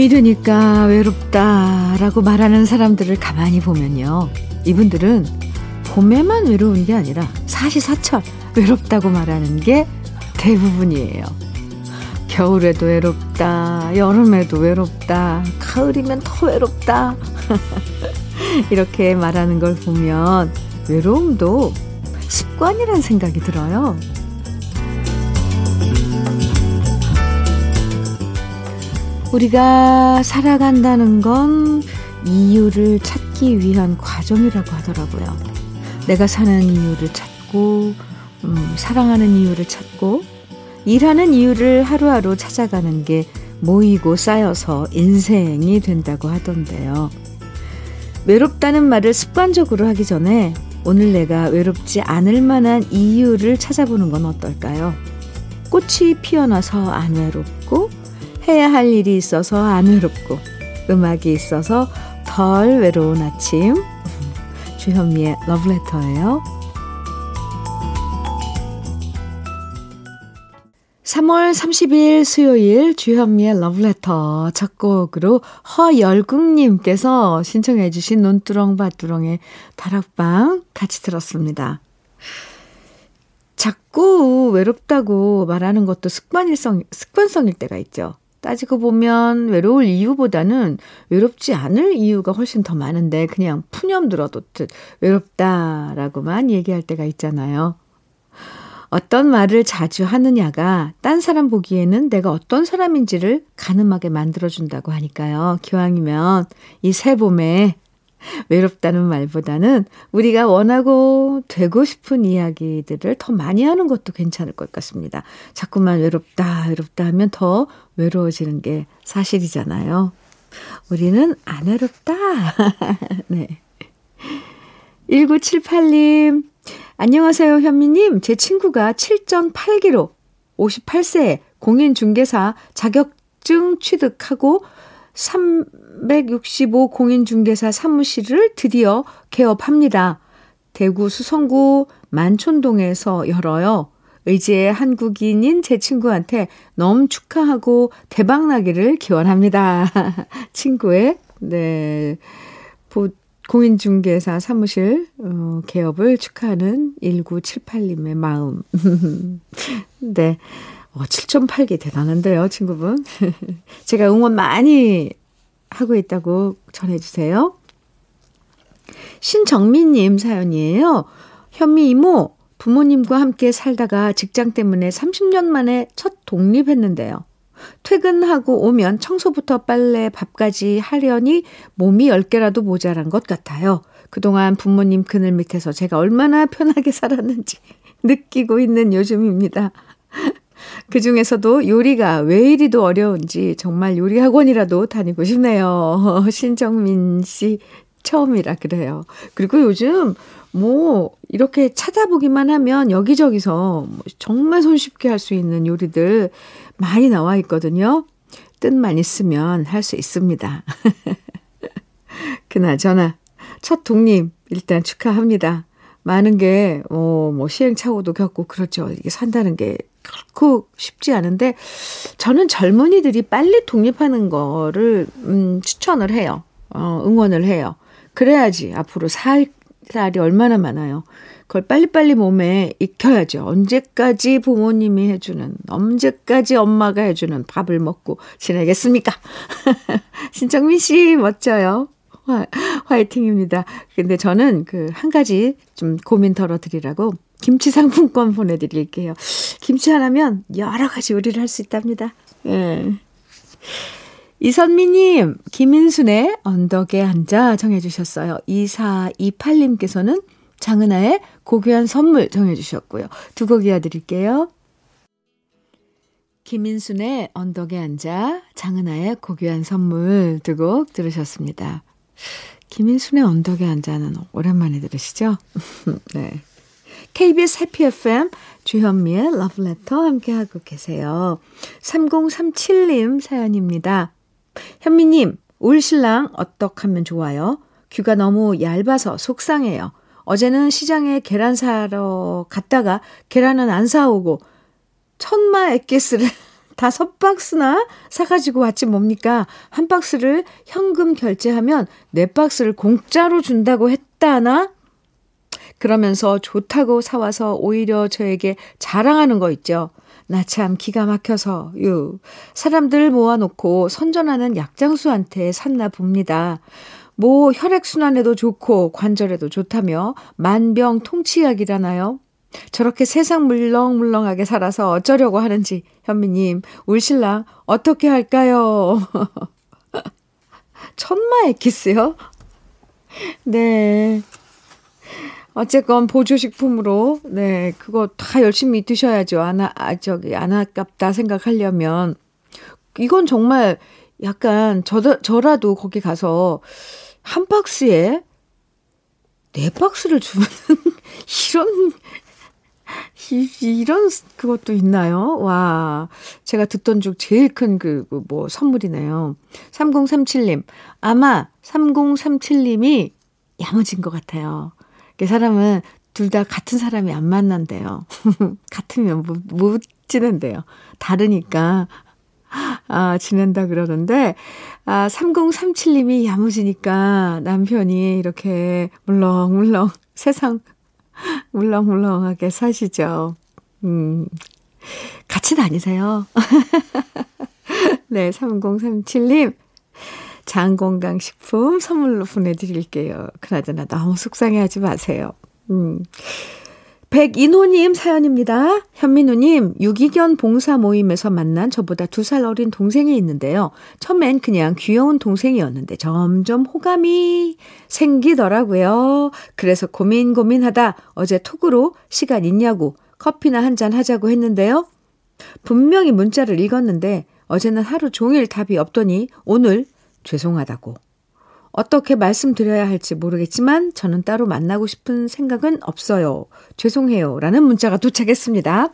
봄이 되니까 외롭다라고 말하는 사람들을 가만히 보면요. 이분들은 봄에만 외로운 게 아니라 사시사철 외롭다고 말하는 게 대부분이에요. 겨울에도 외롭다, 여름에도 외롭다, 가을이면 더 외롭다. 이렇게 말하는 걸 보면 외로움도 습관이란 생각이 들어요. 우리가 살아간다는 건 이유를 찾기 위한 과정이라고 하더라고요. 내가 사는 이유를 찾고, 음, 사랑하는 이유를 찾고, 일하는 이유를 하루하루 찾아가는 게 모이고 쌓여서 인생이 된다고 하던데요. 외롭다는 말을 습관적으로 하기 전에 오늘 내가 외롭지 않을 만한 이유를 찾아보는 건 어떨까요? 꽃이 피어나서 안 외롭고, 해야 할 일이 있어서 안 외롭고 음악이 있어서 덜 외로운 아침 주현미의 러브레터예요. 3월 30일 수요일 주현미의 러브레터 첫 곡으로 허열국님께서 신청해 주신 논두렁밭두렁의 다락방 같이 들었습니다. 자꾸 외롭다고 말하는 것도 습관일성, 습관성일 때가 있죠. 따지고 보면 외로울 이유보다는 외롭지 않을 이유가 훨씬 더 많은데 그냥 푸념 들어뒀듯 외롭다라고만 얘기할 때가 있잖아요. 어떤 말을 자주 하느냐가 딴 사람 보기에는 내가 어떤 사람인지를 가늠하게 만들어준다고 하니까요. 기왕이면 이 새 봄에 외롭다는 말보다는 우리가 원하고 되고 싶은 이야기들을 더 많이 하는 것도 괜찮을 것 같습니다. 자꾸만 외롭다, 외롭다 하면 더 외로워지는 게 사실이잖아요. 우리는 안 외롭다. 네. 1978님, 안녕하세요, 현미님. 제 친구가 7.8기로 58세 공인중개사 자격증 취득하고 365 공인중개사 사무실을 드디어 개업합니다. 대구 수성구 만촌동에서 열어요. 의지의 한국인인 제 친구한테 너무 축하하고 대박나기를 기원합니다. 친구의, 네, 공인중개사 사무실 어, 개업을 축하하는 1978님의 마음. 네. 어, 7.8개 대단한데요, 친구분. 제가 응원 많이 하고 있다고 전해주세요. 신정민님 사연이에요. 현미 이모, 부모님과 함께 살다가 직장 때문에 30년 만에 첫 독립했는데요. 퇴근하고 오면 청소부터 빨래, 밥까지 하려니 몸이 10개라도 모자란 것 같아요. 그동안 부모님 그늘 밑에서 제가 얼마나 편하게 살았는지 느끼고 있는 요즘입니다. 그 중에서도 요리가 왜 이리도 어려운지 정말 요리 학원이라도 다니고 싶네요. 신정민 씨 처음이라 그래요. 그리고 요즘 뭐 이렇게 찾아보기만 하면 여기저기서 뭐 정말 손쉽게 할 수 있는 요리들 많이 나와 있거든요. 뜻만 있으면 할 수 있습니다. 그나저나 첫 독립 일단 축하합니다. 많은 게, 어, 뭐, 시행착오도 겪고, 그렇죠. 이게 산다는 게 결코 쉽지 않은데, 저는 젊은이들이 빨리 독립하는 거를, 음, 추천을 해요. 어, 응원을 해요. 그래야지 앞으로 살 살이 얼마나 많아요. 그걸 빨리빨리 몸에 익혀야죠. 언제까지 부모님이 해주는, 언제까지 엄마가 해주는 밥을 먹고 지내겠습니까? 신정민 씨, 멋져요. 화, 화이팅입니다. 근데 저는 그 한 가지 좀 고민 덜어드리라고 김치 상품권 보내드릴게요. 김치 하나면 여러 가지 요리를 할 수 있답니다. 예. 이선미님, 김인순의 언덕에 앉아 정해주셨어요. 2428님께서는 장은아의 고귀한 선물 정해주셨고요. 두 곡 이어드릴게요. 김인순의 언덕에 앉아 장은아의 고귀한 선물 두 곡 들으셨습니다. 김인순의 언덕에 앉아는 오랜만에 들으시죠? 네. KBS 해피 FM 주현미의 러브레터 함께하고 계세요. 3037님 사연입니다. 현미님, 올 신랑 어떡하면 좋아요? 귀가 너무 얇아서 속상해요. 어제는 시장에 계란 사러 갔다가 계란은 안 사오고 천마 액기스를 다섯 박스나 사가지고 왔지 뭡니까? 한 박스를 현금 결제하면 네 박스를 공짜로 준다고 했다나? 그러면서 좋다고 사와서 오히려 저에게 자랑하는 거 있죠. 나 참 기가 막혀서, 유. 사람들 모아놓고 선전하는 약장수한테 샀나 봅니다. 뭐 혈액순환에도 좋고 관절에도 좋다며 만병 통치약이라나요? 저렇게 세상 물렁물렁하게 살아서 어쩌려고 하는지 현미님 울 신랑 어떻게 할까요? 천마의 키스요? 네. 어쨌건 보조식품으로 네 그거 다 열심히 드셔야죠. 안 아, 저기 안 아깝다 생각하려면 이건 정말 약간 저 저라도 거기 가서 한 박스에 네 박스를 주는 이런 이, 런 그것도 있나요? 와, 제가 듣던 중 제일 큰 그 뭐 선물이네요. 3037님 아마 3037님이 야무진 것 같아요. 그 사람은 둘 다 같은 사람이 안 만난대요. 같으면 못, 못 지낸대요. 다르니까, 아, 지낸다 그러는데, 아, 3037님이 야무지니까 남편이 이렇게 물렁물렁 세상 물렁물렁하게 사시죠. 음, 같이 다니세요. 네, 3037님. 장건강식품 선물로 보내드릴게요. 그나저나 너무 속상해하지 마세요. 음. 백인호님 사연입니다. 현민우님, 유기견 봉사 모임에서 만난 저보다 두 살 어린 동생이 있는데요. 처음엔 그냥 귀여운 동생이었는데 점점 호감이 생기더라고요. 그래서 고민 고민하다 어제 톡으로 시간 있냐고 커피나 한 잔 하자고 했는데요. 분명히 문자를 읽었는데 어제는 하루 종일 답이 없더니 오늘 죄송하다고. 어떻게 말씀드려야 할지 모르겠지만 저는 따로 만나고 싶은 생각은 없어요. 죄송해요. 라는 문자가 도착했습니다.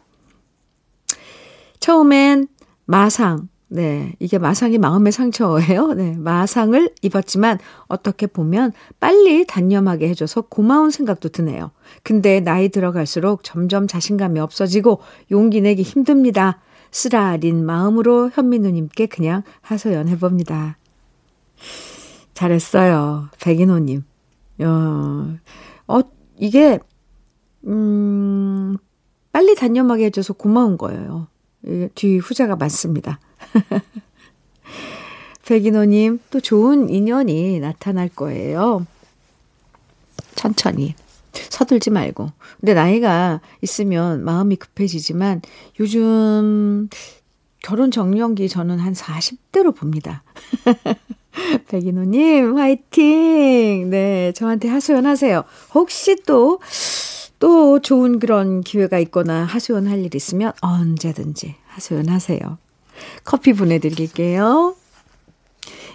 처음엔 마상, 네, 이게 마상이 마음의 상처예요. 네, 마상을 입었지만 어떻게 보면 빨리 단념하게 해줘서 고마운 생각도 드네요. 근데 나이 들어갈수록 점점 자신감이 없어지고 용기 내기 힘듭니다. 쓰라린 마음으로 현민우님께 그냥 하소연해봅니다. 잘했어요. 백인호님. 어, 어, 이게, 음, 빨리 단념하게 해줘서 고마운 거예요. 뒤 후자가 많습니다. 백인호님, 또 좋은 인연이 나타날 거예요. 천천히. 서둘지 말고. 근데 나이가 있으면 마음이 급해지지만 요즘 결혼 정년기 저는 한 40대로 봅니다. 백인호님, 화이팅! 네, 저한테 하소연 하세요. 혹시 또, 또 좋은 그런 기회가 있거나 하소연 할 일 있으면 언제든지 하소연 하세요. 커피 보내드릴게요.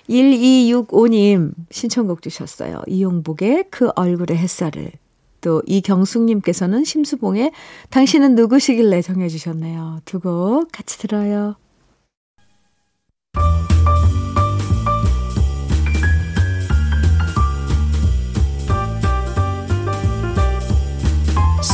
1265님 신청곡 주셨어요. 이용복의 그 얼굴의 햇살을. 또 이경숙님께서는 심수봉의 당신은 누구시길래 정해주셨네요. 두 곡 같이 들어요.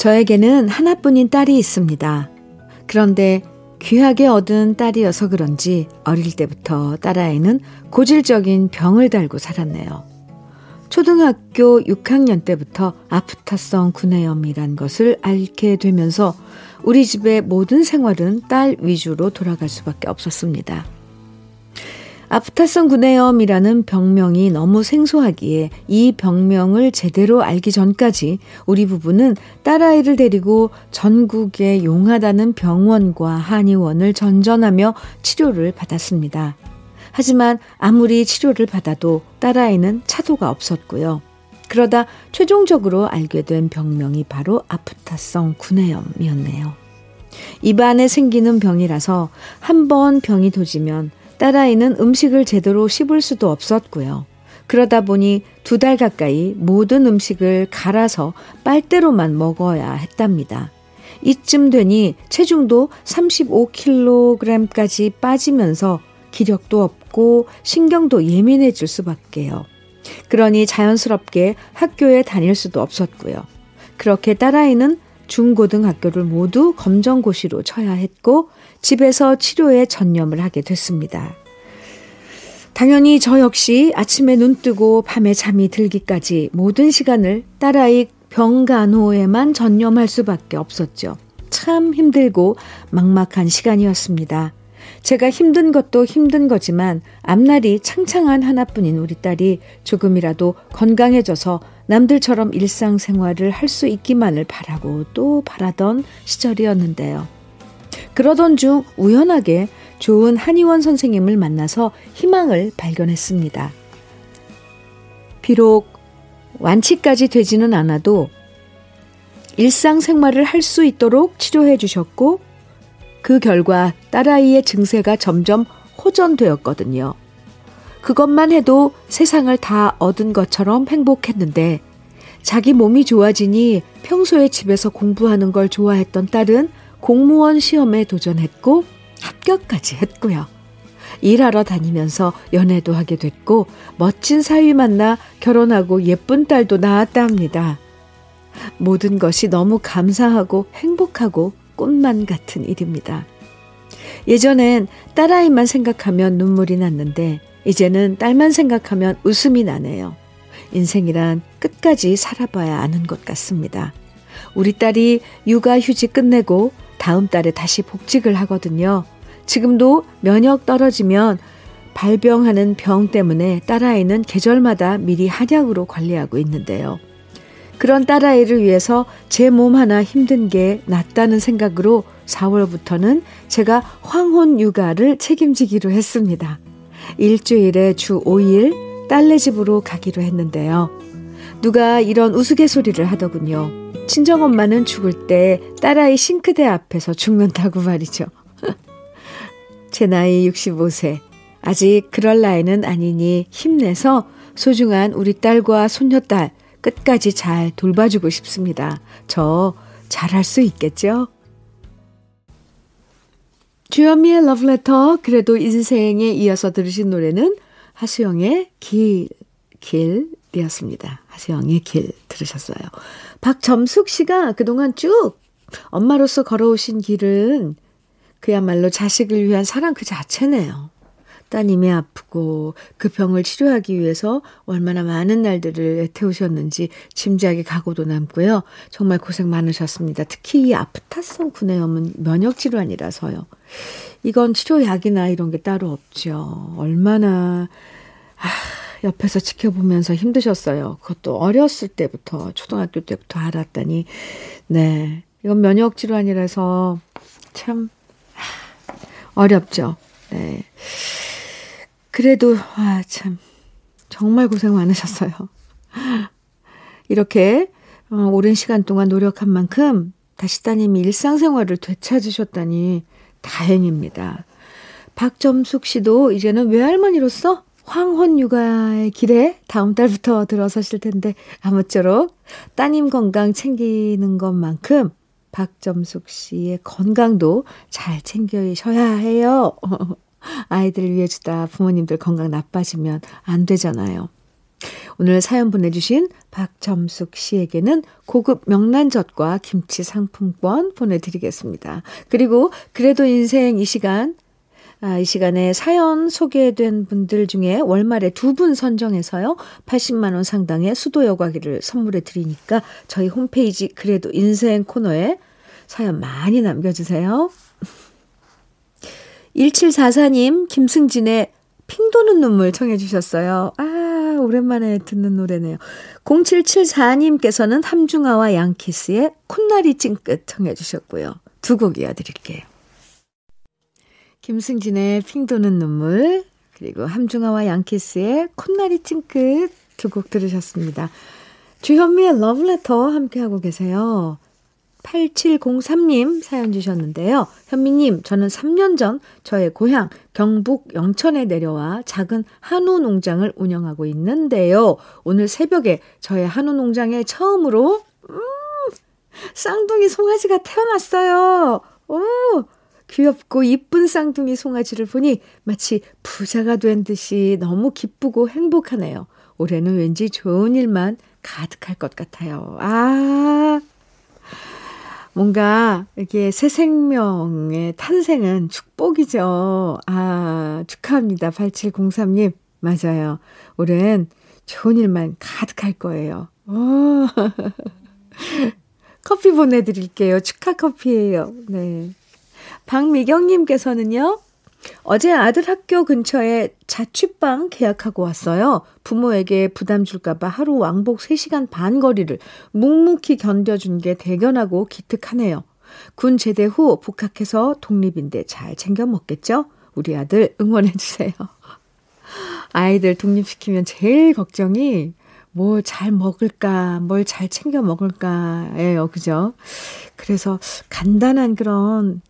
저에게는 하나뿐인 딸이 있습니다. 그런데 귀하게 얻은 딸이어서 그런지 어릴 때부터 딸아이는 고질적인 병을 달고 살았네요. 초등학교 6학년 때부터 아프타성 구내염이란 것을 앓게 되면서 우리 집의 모든 생활은 딸 위주로 돌아갈 수밖에 없었습니다. 아프타성 구내염이라는 병명이 너무 생소하기에 이 병명을 제대로 알기 전까지 우리 부부는 딸아이를 데리고 전국에 용하다는 병원과 한의원을 전전하며 치료를 받았습니다. 하지만 아무리 치료를 받아도 딸아이는 차도가 없었고요. 그러다 최종적으로 알게 된 병명이 바로 아프타성 구내염이었네요. 입안에 생기는 병이라서 한 번 병이 도지면 딸아이는 음식을 제대로 씹을 수도 없었고요. 그러다 보니 두 달 가까이 모든 음식을 갈아서 빨대로만 먹어야 했답니다. 이쯤 되니 체중도 35kg까지 빠지면서 기력도 없고 신경도 예민해질 수밖에요. 그러니 자연스럽게 학교에 다닐 수도 없었고요. 그렇게 딸아이는 중고등학교를 모두 검정고시로 쳐야 했고 집에서 치료에 전념을 하게 됐습니다. 당연히 저 역시 아침에 눈 뜨고 밤에 잠이 들기까지 모든 시간을 딸아이 병간호에만 전념할 수밖에 없었죠. 참 힘들고 막막한 시간이었습니다. 제가 힘든 것도 힘든 거지만 앞날이 창창한 하나뿐인 우리 딸이 조금이라도 건강해져서 남들처럼 일상생활을 할 수 있기만을 바라고 또 바라던 시절이었는데요. 그러던 중 우연하게 좋은 한의원 선생님을 만나서 희망을 발견했습니다. 비록 완치까지 되지는 않아도 일상생활을 할 수 있도록 치료해 주셨고 그 결과 딸아이의 증세가 점점 호전되었거든요. 그것만 해도 세상을 다 얻은 것처럼 행복했는데 자기 몸이 좋아지니 평소에 집에서 공부하는 걸 좋아했던 딸은 공무원 시험에 도전했고 합격까지 했고요. 일하러 다니면서 연애도 하게 됐고 멋진 사위 만나 결혼하고 예쁜 딸도 낳았다 합니다. 모든 것이 너무 감사하고 행복하고 꿈만 같은 일입니다. 예전엔 딸아이만 생각하면 눈물이 났는데 이제는 딸만 생각하면 웃음이 나네요. 인생이란 끝까지 살아봐야 아는 것 같습니다. 우리 딸이 육아휴직 끝내고 다음 달에 다시 복직을 하거든요. 지금도 면역 떨어지면 발병하는 병 때문에 딸아이는 계절마다 미리 한약으로 관리하고 있는데요. 그런 딸아이를 위해서 제 몸 하나 힘든 게 낫다는 생각으로 4월부터는 제가 황혼 육아를 책임지기로 했습니다. 일주일에 주 5일 딸네 집으로 가기로 했는데요. 누가 이런 우스갯소리를 하더군요. 친정엄마는 죽을 때 딸아이 싱크대 앞에서 죽는다고 말이죠. 제 나이 65세. 아직 그럴 나이는 아니니 힘내서 소중한 우리 딸과 손녀딸 끝까지 잘 돌봐주고 싶습니다. 저 잘할 수 있겠죠? 주현미의 러브레터 그래도 인생에 이어서 들으신 노래는 하수영의 길, 길이었습니다. 하수영의 길 들으셨어요. 박점숙 씨가 그동안 쭉 엄마로서 걸어오신 길은 그야말로 자식을 위한 사랑 그 자체네요. 따님이 아프고 그 병을 치료하기 위해서 얼마나 많은 날들을 태우셨는지 짐작이 가고도 남고요. 정말 고생 많으셨습니다. 특히 이 아프타성 구내염은 면역 질환이라서요. 이건 치료약이나 이런 게 따로 없죠. 얼마나 아, 옆에서 지켜보면서 힘드셨어요. 그것도 어렸을 때부터 초등학교 때부터 알았다니. 네. 이건 면역 질환이라서 참 아, 어렵죠. 네. 그래도, 아, 참, 정말 고생 많으셨어요. 이렇게, 어, 오랜 시간 동안 노력한 만큼 다시 따님이 일상생활을 되찾으셨다니 다행입니다. 박점숙 씨도 이제는 외할머니로서 황혼 육아의 길에 다음 달부터 들어서실 텐데 아무쪼록 따님 건강 챙기는 것만큼 박점숙 씨의 건강도 잘 챙겨셔야 해요. 아이들을 위해 주다 부모님들 건강 나빠지면 안 되잖아요. 오늘 사연 보내주신 박점숙 씨에게는 고급 명란젓과 김치 상품권 보내드리겠습니다. 그리고 그래도 인생 이 시간, 아, 이 시간에 사연 소개된 분들 중에 월말에 두 분 선정해서요, 80만 원 상당의 수도 여과기를 선물해 드리니까 저희 홈페이지 그래도 인생 코너에 사연 많이 남겨 주세요. 1744님, 김승진의 핑 도는 눈물 청해 주셨어요. 아, 오랜만에 듣는 노래네요. 0774님께서는 함중아와 양키스의 콧날이 찡긋 청해 주셨고요. 두 곡 이어드릴게요. 김승진의 핑 도는 눈물, 그리고 함중아와 양키스의 콧날이 찡긋 두 곡 들으셨습니다. 주현미의 러브레터 함께하고 계세요. 8703님 사연 주셨는데요. 현미님, 저는 3년 전 저의 고향 경북 영천에 내려와 작은 한우 농장을 운영하고 있는데요. 오늘 새벽에 저의 한우 농장에 처음으로, 음, 쌍둥이 송아지가 태어났어요. 오! 귀엽고 이쁜 쌍둥이 송아지를 보니 마치 부자가 된 듯이 너무 기쁘고 행복하네요. 올해는 왠지 좋은 일만 가득할 것 같아요. 아, 뭔가 이게 새 생명의 탄생은 축복이죠. 아, 축하합니다. 8703님. 맞아요. 올해는 좋은 일만 가득할 거예요. 오. 커피 보내드릴게요. 축하 커피예요. 네. 박미경님께서는요, 어제 아들 학교 근처에 자취방 계약하고 왔어요. 부모에게 부담 줄까봐 하루 왕복 3시간 반 거리를 묵묵히 견뎌준 게 대견하고 기특하네요. 군 제대 후 복학해서 독립인데 잘 챙겨 먹겠죠? 우리 아들 응원해주세요. 아이들 독립시키면 제일 걱정이 뭐잘 먹을까, 뭘 잘 챙겨 먹을까예요. 그죠? 그래서 간단한 그런 어,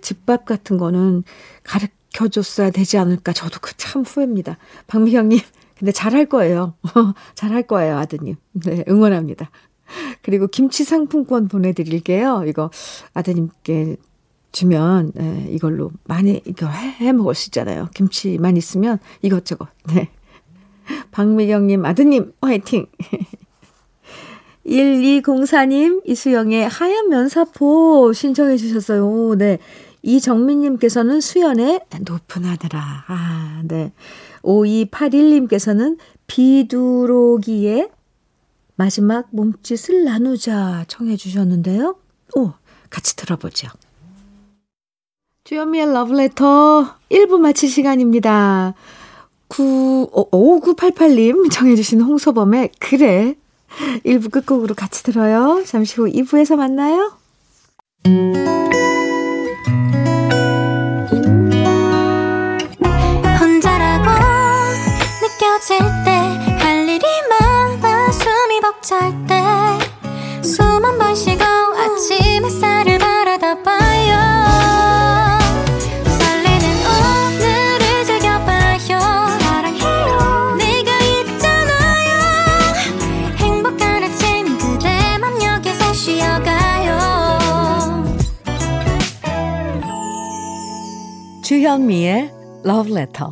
집밥 같은 거는 가르쳐 줬어야 되지 않을까. 저도 그 참 후회입니다. 박미경님, 근데 잘할 거예요. 잘할 거예요, 아드님. 네, 응원합니다. 그리고 김치 상품권 보내드릴게요. 이거 아드님께 주면, 네, 이걸로 많이, 이거 해, 해 먹을 수 있잖아요. 김치만 있으면 이것저것. 네. 박미경님, 아드님, 화이팅! 1204님, 이수영의 하얀 면사포 신청해 주셨어요. 네. 이정민님께서는 수연의 높은 하늘아. 아, 네. 5281님께서는 비두로기의 마지막 몸짓을 나누자 청해 주셨는데요. 오, 같이 들어보죠. 주현미의 러브레터 1부 마칠 시간입니다. 9, 5988님 청해주신 홍서범의 그래 1부 끝곡으로 같이 들어요. 잠시 후 2부에서 만나요. Love Letter.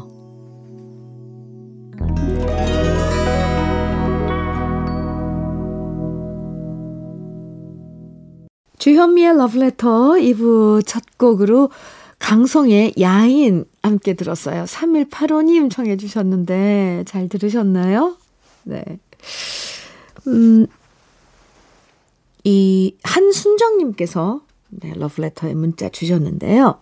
주현미의 Love Letter 2부 첫 곡으로 강성의 야인 함께 들었어요. 3185님 청해 주셨는데 잘 들으셨나요? 네. 음, 이 한순정님께서 네, 러브레터에 문자 주셨는데요.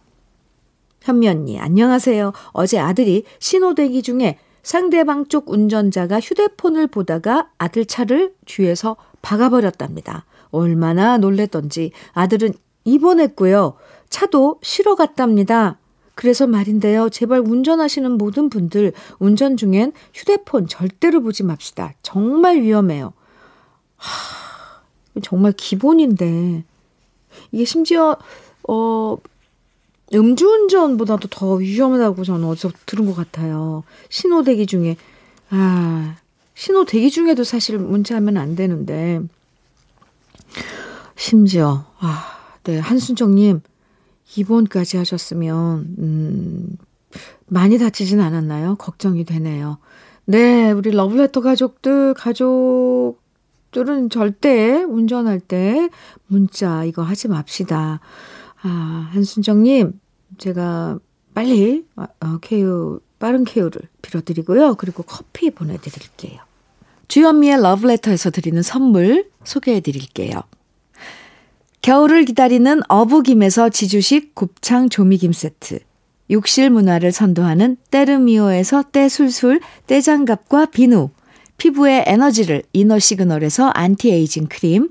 현미 언니, 안녕하세요. 어제 아들이 신호대기 중에 상대방 쪽 운전자가 휴대폰을 보다가 아들 차를 뒤에서 박아버렸답니다. 얼마나 놀랬던지 아들은 입원했고요. 차도 실어 갔답니다. 그래서 말인데요. 제발 운전하시는 모든 분들 운전 중엔 휴대폰 절대로 보지 맙시다. 정말 위험해요. 하, 정말 기본인데. 이게 심지어, 어, 음주운전보다도 더 위험하다고 저는 어디서 들은 것 같아요. 신호 대기 중에, 아, 신호 대기 중에도 사실 문자하면 안 되는데, 심지어, 아, 네, 한순정님, 입원까지 하셨으면, 음, 많이 다치진 않았나요? 걱정이 되네요. 네, 우리 러브레터 가족들, 가족들은 절대 운전할 때 문자 이거 하지 맙시다. 아, 한순정님, 제가 빨리 어, 케어, 빠른 케어를 빌어드리고요. 그리고 커피 보내드릴게요. 주현미의 러브레터에서 드리는 선물 소개해드릴게요. 겨울을 기다리는 어부김에서 지주식 곱창 조미김 세트. 욕실 문화를 선도하는 때르미오에서 때술술 때장갑과 비누. 피부의 에너지를 이너 시그널에서 안티에이징 크림.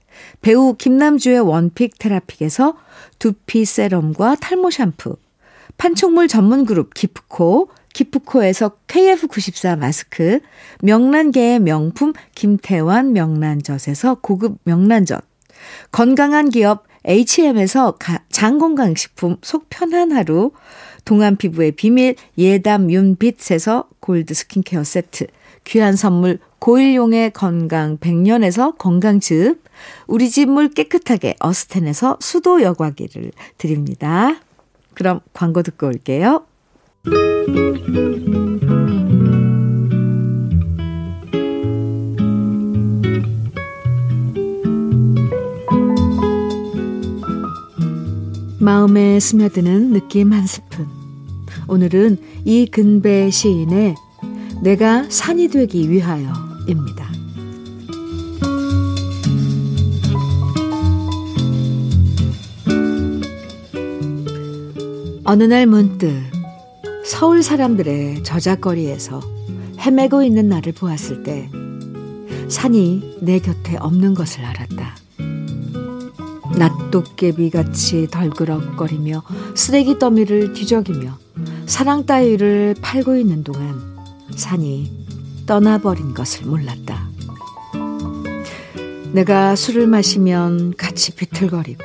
배우 김남주의 one pick 테라픽에서 두피 세럼과 탈모 샴푸, 판촉물 전문 그룹 기프코, 기프코에서 KF94 마스크, 명란계의 명품 김태환 명란젓에서 고급 명란젓, 건강한 기업 HM에서 장건강식품 속 편한 하루, 동안 피부의 비밀 예담 윤빛에서 골드 스킨케어 세트, 귀한 선물 고일용의 건강 100년에서 건강즙, 우리 집 물 깨끗하게 어스텐에서 수도 여과기를 드립니다. 그럼 광고 듣고 올게요. 마음에 스며드는 느낌 한 스푼. 오늘은 이근배 시인의 내가 산이 되기 위하여입니다. 어느 날 문득 서울 사람들의 저작거리에서 헤매고 있는 나를 보았을 때 산이 내 곁에 없는 것을 알았다. 낫도깨비 같이 덜그럭거리며 쓰레기 더미를 뒤적이며 사랑 따위를 팔고 있는 동안 산이 떠나버린 것을 몰랐다. 내가 술을 마시면 같이 비틀거리고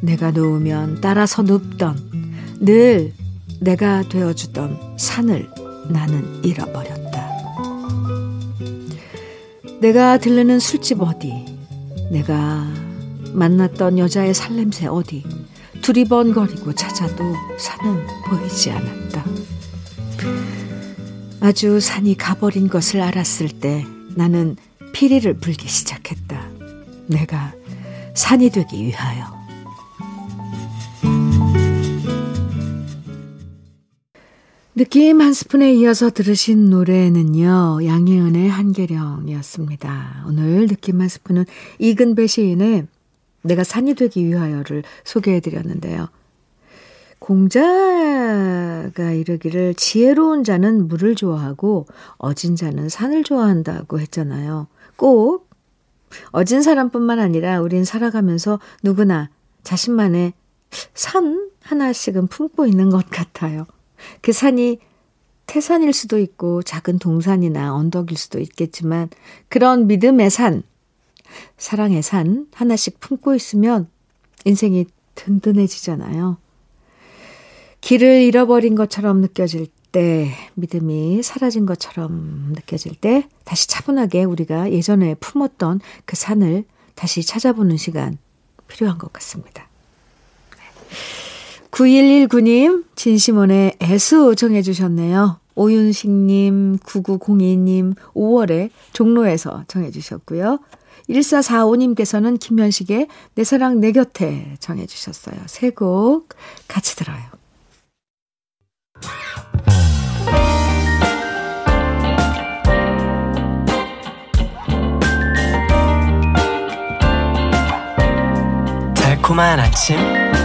내가 누우면 따라서 눕던 늘 내가 되어주던 산을 나는 잃어버렸다. 내가 들르는 술집 어디, 내가 만났던 여자의 살냄새 어디, 두리번거리고 찾아도 산은 보이지 않았다. 아주 산이 가버린 것을 알았을 때 나는 피리를 불기 시작했다. 내가 산이 되기 위하여. 느낌 한 스푼에 이어서 들으신 노래는요, 양혜은의 한계령이었습니다. 오늘 느낌 한 스푼은 이근배 시인의 내가 산이 되기 위하여를 소개해 드렸는데요. 공자 가 이르기를 지혜로운 자는 물을 좋아하고 어진 자는 산을 좋아한다고 했잖아요. 꼭 어진 사람뿐만 아니라 우린 살아가면서 누구나 자신만의 산 하나씩은 품고 있는 것 같아요. 그 산이 태산일 수도 있고 작은 동산이나 언덕일 수도 있겠지만 그런 믿음의 산, 사랑의 산 하나씩 품고 있으면 인생이 든든해지잖아요. 길을 잃어버린 것처럼 느껴질 때, 믿음이 사라진 것처럼 느껴질 때, 다시 차분하게 우리가 예전에 품었던 그 산을 다시 찾아보는 시간 필요한 것 같습니다. 9119님, 진심원의 애수 정해 주셨네요. 오윤식님, 9902님, 5월에 종로에서 정해 주셨고요. 1445님께서는 김현식의 내 사랑 내 곁에 정해 주셨어요. 세 곡 같이 들어요. 달콤한 아침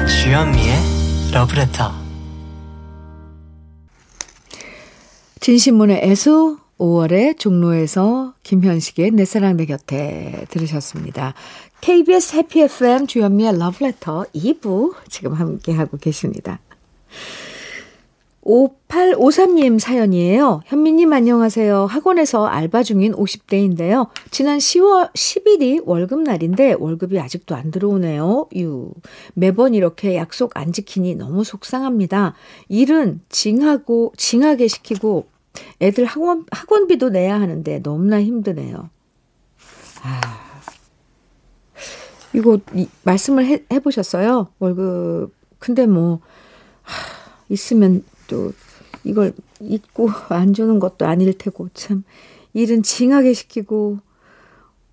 주현미의 러브레터 진신문의 애수 5월에 종로에서 김현식의 내 사랑 내 곁에 들으셨습니다. KBS 해피 FM 주현미의 러브레터 2부 지금 함께하고 계십니다. 5853님 사연이에요. 현미님 안녕하세요. 학원에서 알바 중인 50대인데요. 지난 10월 10일이 월급날인데 월급이 아직도 안 들어오네요. 유. 매번 이렇게 약속 안 지키니 너무 속상합니다. 일은 징하고 징하게 시키고 애들 학원 학원비도 내야 하는데 너무나 힘드네요. 아. 이거 이, 말씀을 해, 해 보셨어요? 월급 근데 뭐 하, 있으면 또 이걸 잊고 안 주는 것도 아닐 테고 참 일은 징하게 시키고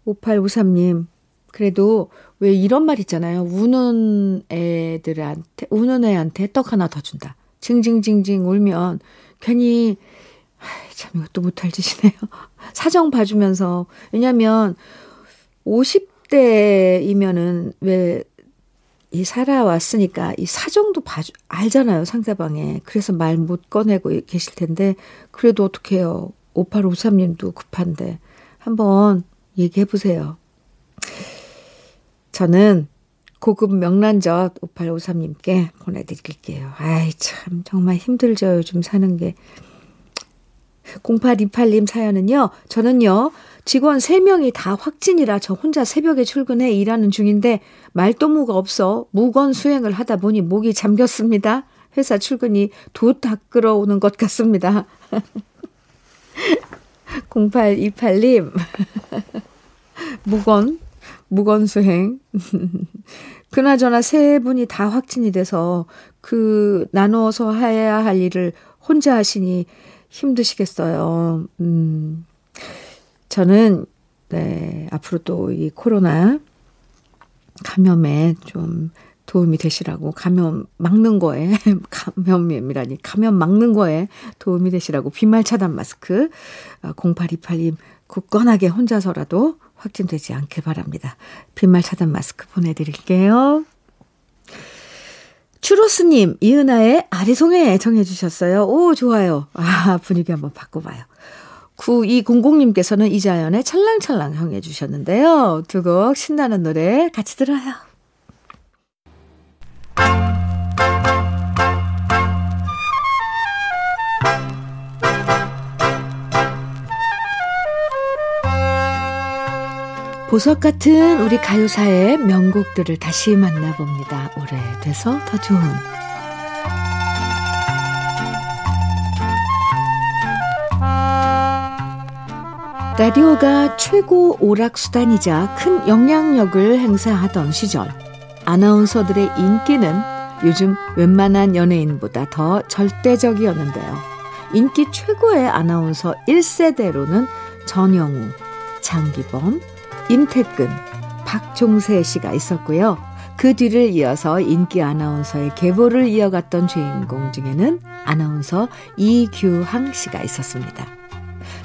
5853님 그래도 왜 이런 말 있잖아요. 우는 애들한테 우는 애한테 떡 하나 더 준다. 징징징징 울면 괜히 참 이것도 못할 짓이네요. 사정 봐주면서 왜냐면 50대이면은 왜 이 살아왔으니까 이 사정도 봐주 알잖아요 상대방에 그래서 말 못 꺼내고 계실 텐데 그래도 어떡해요 5853님도 급한데 한번 얘기해 보세요. 저는 고급 명란젓 5853님께 보내드릴게요. 아이, 참, 정말 힘들죠. 요즘 사는 게. 0828님 사연은요, 저는요, 직원 3명이 다 확진이라 저 혼자 새벽에 출근해 일하는 중인데, 말동무가 없어 무건 수행을 하다 보니 목이 잠겼습니다. 회사 출근이 도 닦으러 오는 것 같습니다. 0828님, 무건, 무건 수행. 그나저나 세 분이 다 확진이 돼서 그 나누어서 해야 할 일을 혼자 하시니 힘드시겠어요. 음. 저는 네, 앞으로 또 이 코로나 감염에 좀 도움이 되시라고 감염 막는 거에 감염이라니 감염 막는 거에 도움이 되시라고 비말 차단 마스크 0828님 아, 굳건하게 혼자서라도 확진되지 않길 바랍니다. 빈말 차단 마스크 보내드릴게요. 추로스님, 이은아의 아리송해 정해주셨어요. 오, 좋아요. 아, 분위기 한번 바꿔봐요. 9200님께서는 이자연의 찰랑찰랑 형해 주셨는데요. 두 곡 신나는 노래 같이 들어요. 보석 같은 우리 가요사의 명곡들을 다시 만나봅니다. 오래돼서 더 좋은. 라디오가 최고 오락수단이자 큰 영향력을 행사하던 시절, 아나운서들의 인기는 요즘 웬만한 연예인보다 더 절대적이었는데요. 인기 최고의 아나운서 1세대로는 전영우, 장기범, 임태근, 박종세 씨가 있었고요. 그 뒤를 이어서 인기 아나운서의 계보를 이어갔던 주인공 중에는 아나운서 이규항 씨가 있었습니다.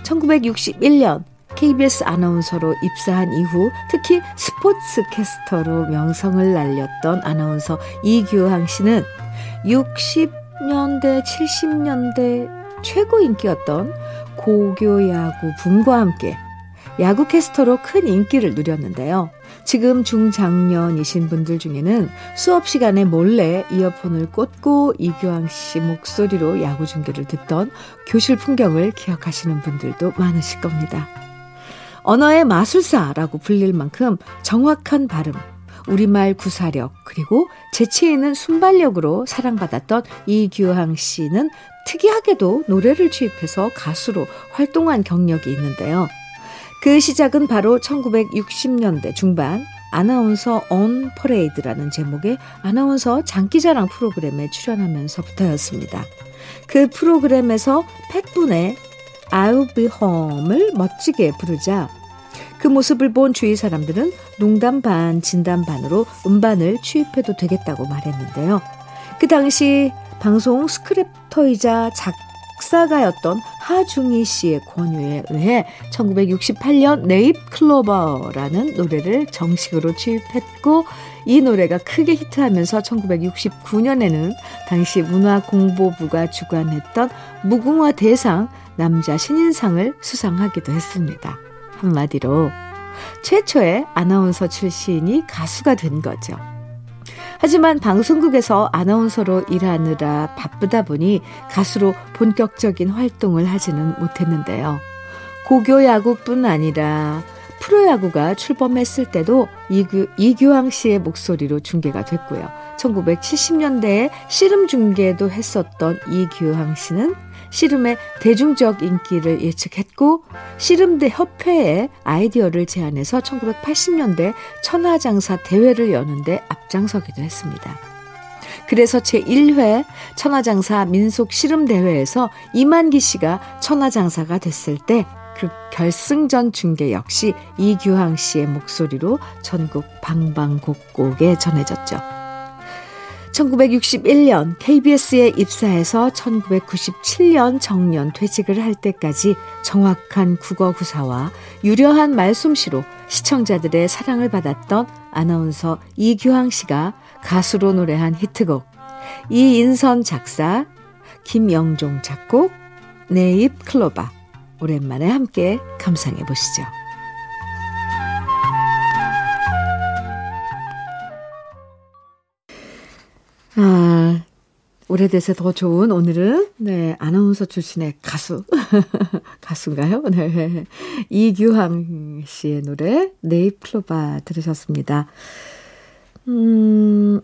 1961년 KBS 아나운서로 입사한 이후 특히 스포츠 캐스터로 명성을 날렸던 아나운서 이규항 씨는 60년대, 70년대 최고 인기였던 고교 야구 붐과 함께 야구 캐스터로 큰 인기를 누렸는데요. 지금 중장년이신 분들 중에는 수업 시간에 몰래 이어폰을 꽂고 이규황 씨 목소리로 야구 중계를 듣던 교실 풍경을 기억하시는 분들도 많으실 겁니다. 언어의 마술사라고 불릴 만큼 정확한 발음, 우리말 구사력, 그리고 재치 있는 순발력으로 사랑받았던 이규황 씨는 특이하게도 노래를 취입해서 가수로 활동한 경력이 있는데요. 그 시작은 바로 1960년대 중반 아나운서 온 퍼레이드라는 제목의 아나운서 장기자랑 프로그램에 출연하면서부터였습니다. 그 프로그램에서 팩분의 I'll be home을 멋지게 부르자 그 모습을 본 주위 사람들은 농담 반, 진담 반으로 음반을 취입해도 되겠다고 말했는데요. 그 당시 방송 스크립터이자 작 작사가였던 하중희 씨의 권유에 의해 1968년 네잎 클로버라는 노래를 정식으로 취입했고 이 노래가 크게 히트하면서 1969년에는 당시 문화공보부가 주관했던 무궁화 대상 남자 신인상을 수상하기도 했습니다. 한마디로 최초의 아나운서 출신이 가수가 된 거죠. 하지만 방송국에서 아나운서로 일하느라 바쁘다 보니 가수로 본격적인 활동을 하지는 못했는데요. 고교 야구뿐 아니라 프로야구가 출범했을 때도 이규, 이규황 씨의 목소리로 중계가 됐고요. 1970년대에 씨름 중계도 했었던 이규황 씨는 씨름의 대중적 인기를 예측했고 씨름대 협회에 아이디어를 제안해서 1980년대 천하장사 대회를 여는데 앞장서기도 했습니다. 그래서 제1회 천하장사 민속 씨름대회에서 이만기 씨가 천하장사가 됐을 때 그 결승전 중계 역시 이규항 씨의 목소리로 전국 방방곡곡에 전해졌죠. 1961년 KBS에 입사해서 1997년 정년 퇴직을 할 때까지 정확한 국어 구사와 유려한 말솜씨로 시청자들의 사랑을 받았던 아나운서 이규항 씨가 가수로 노래한 히트곡 이인선 작사 김영종 작곡 네잎 클로바 오랜만에 함께 감상해 보시죠. 아, 오래돼서 더 좋은 오늘은 네 아나운서 출신의 가수 가수인가요? 네 이규항 씨의 노래 네잎 클로바 들으셨습니다. 음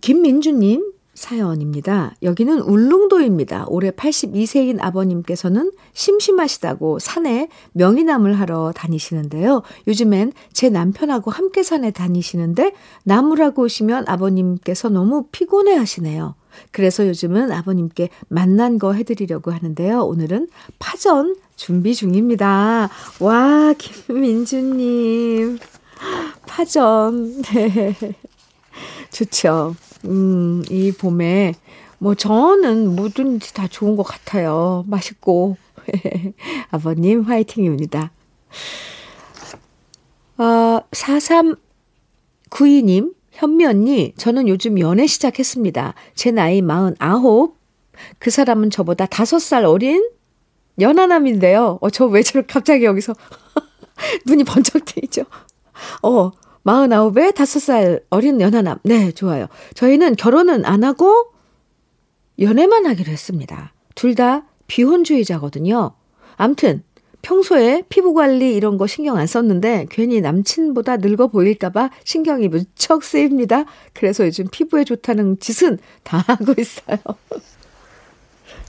김민주님 사연입니다. 여기는 울릉도입니다. 올해 82세인 아버님께서는 심심하시다고 산에 명이나물 하러 다니시는데요. 요즘엔 제 남편하고 함께 산에 다니시는데 나무라고 오시면 아버님께서 너무 피곤해 하시네요. 그래서 요즘은 아버님께 만난 거 해드리려고 하는데요. 오늘은 파전 준비 중입니다. 와, 김민주님. 파전. 네. 좋죠. 음, 이 봄에 뭐 저는 뭐든지 다 좋은 것 같아요. 맛있고. 아버님 화이팅입니다. 어, 4392님, 현미 언니, 저는 요즘 연애 시작했습니다. 제 나이 49. 그 사람은 저보다 5살 어린 연하남인데요. 어, 저 왜 저렇게 갑자기 여기서 눈이 번쩍 뜨이죠? 어, 49에 5살 어린 연하남. 네, 좋아요. 저희는 결혼은 안 하고 연애만 하기로 했습니다. 둘 다 비혼주의자거든요. 암튼 평소에 피부 관리 이런 거 신경 안 썼는데 괜히 남친보다 늙어 보일까봐 신경이 무척 쓰입니다. 그래서 요즘 피부에 좋다는 짓은 다 하고 있어요.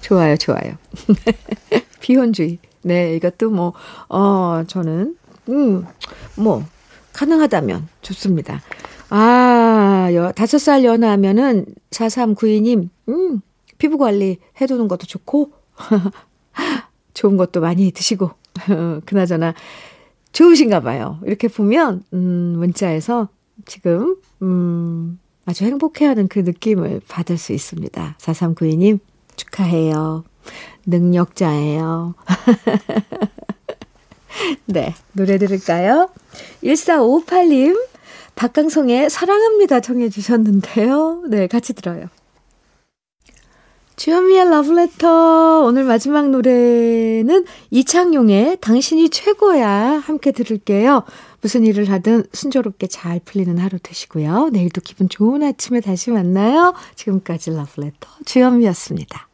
좋아요, 좋아요. 비혼주의. 네, 이것도 뭐, 어, 저는, 음, 뭐, 가능하다면 좋습니다. 아, 다섯 살 연하면은 4392님, 음, 피부 관리 해두는 것도 좋고, 좋은 것도 많이 드시고, 그나저나 좋으신가 봐요. 이렇게 보면, 음, 문자에서 지금, 음, 아주 행복해하는 그 느낌을 받을 수 있습니다. 4392님, 축하해요. 능력자예요. 네, 노래 들을까요? 1458님, 박강성의 사랑합니다 청해 주셨는데요. 네, 같이 들어요. 주현미의 러브레터 오늘 마지막 노래는 이창용의 당신이 최고야 함께 들을게요. 무슨 일을 하든 순조롭게 잘 풀리는 하루 되시고요. 내일도 기분 좋은 아침에 다시 만나요. 지금까지 러브레터 주현미였습니다.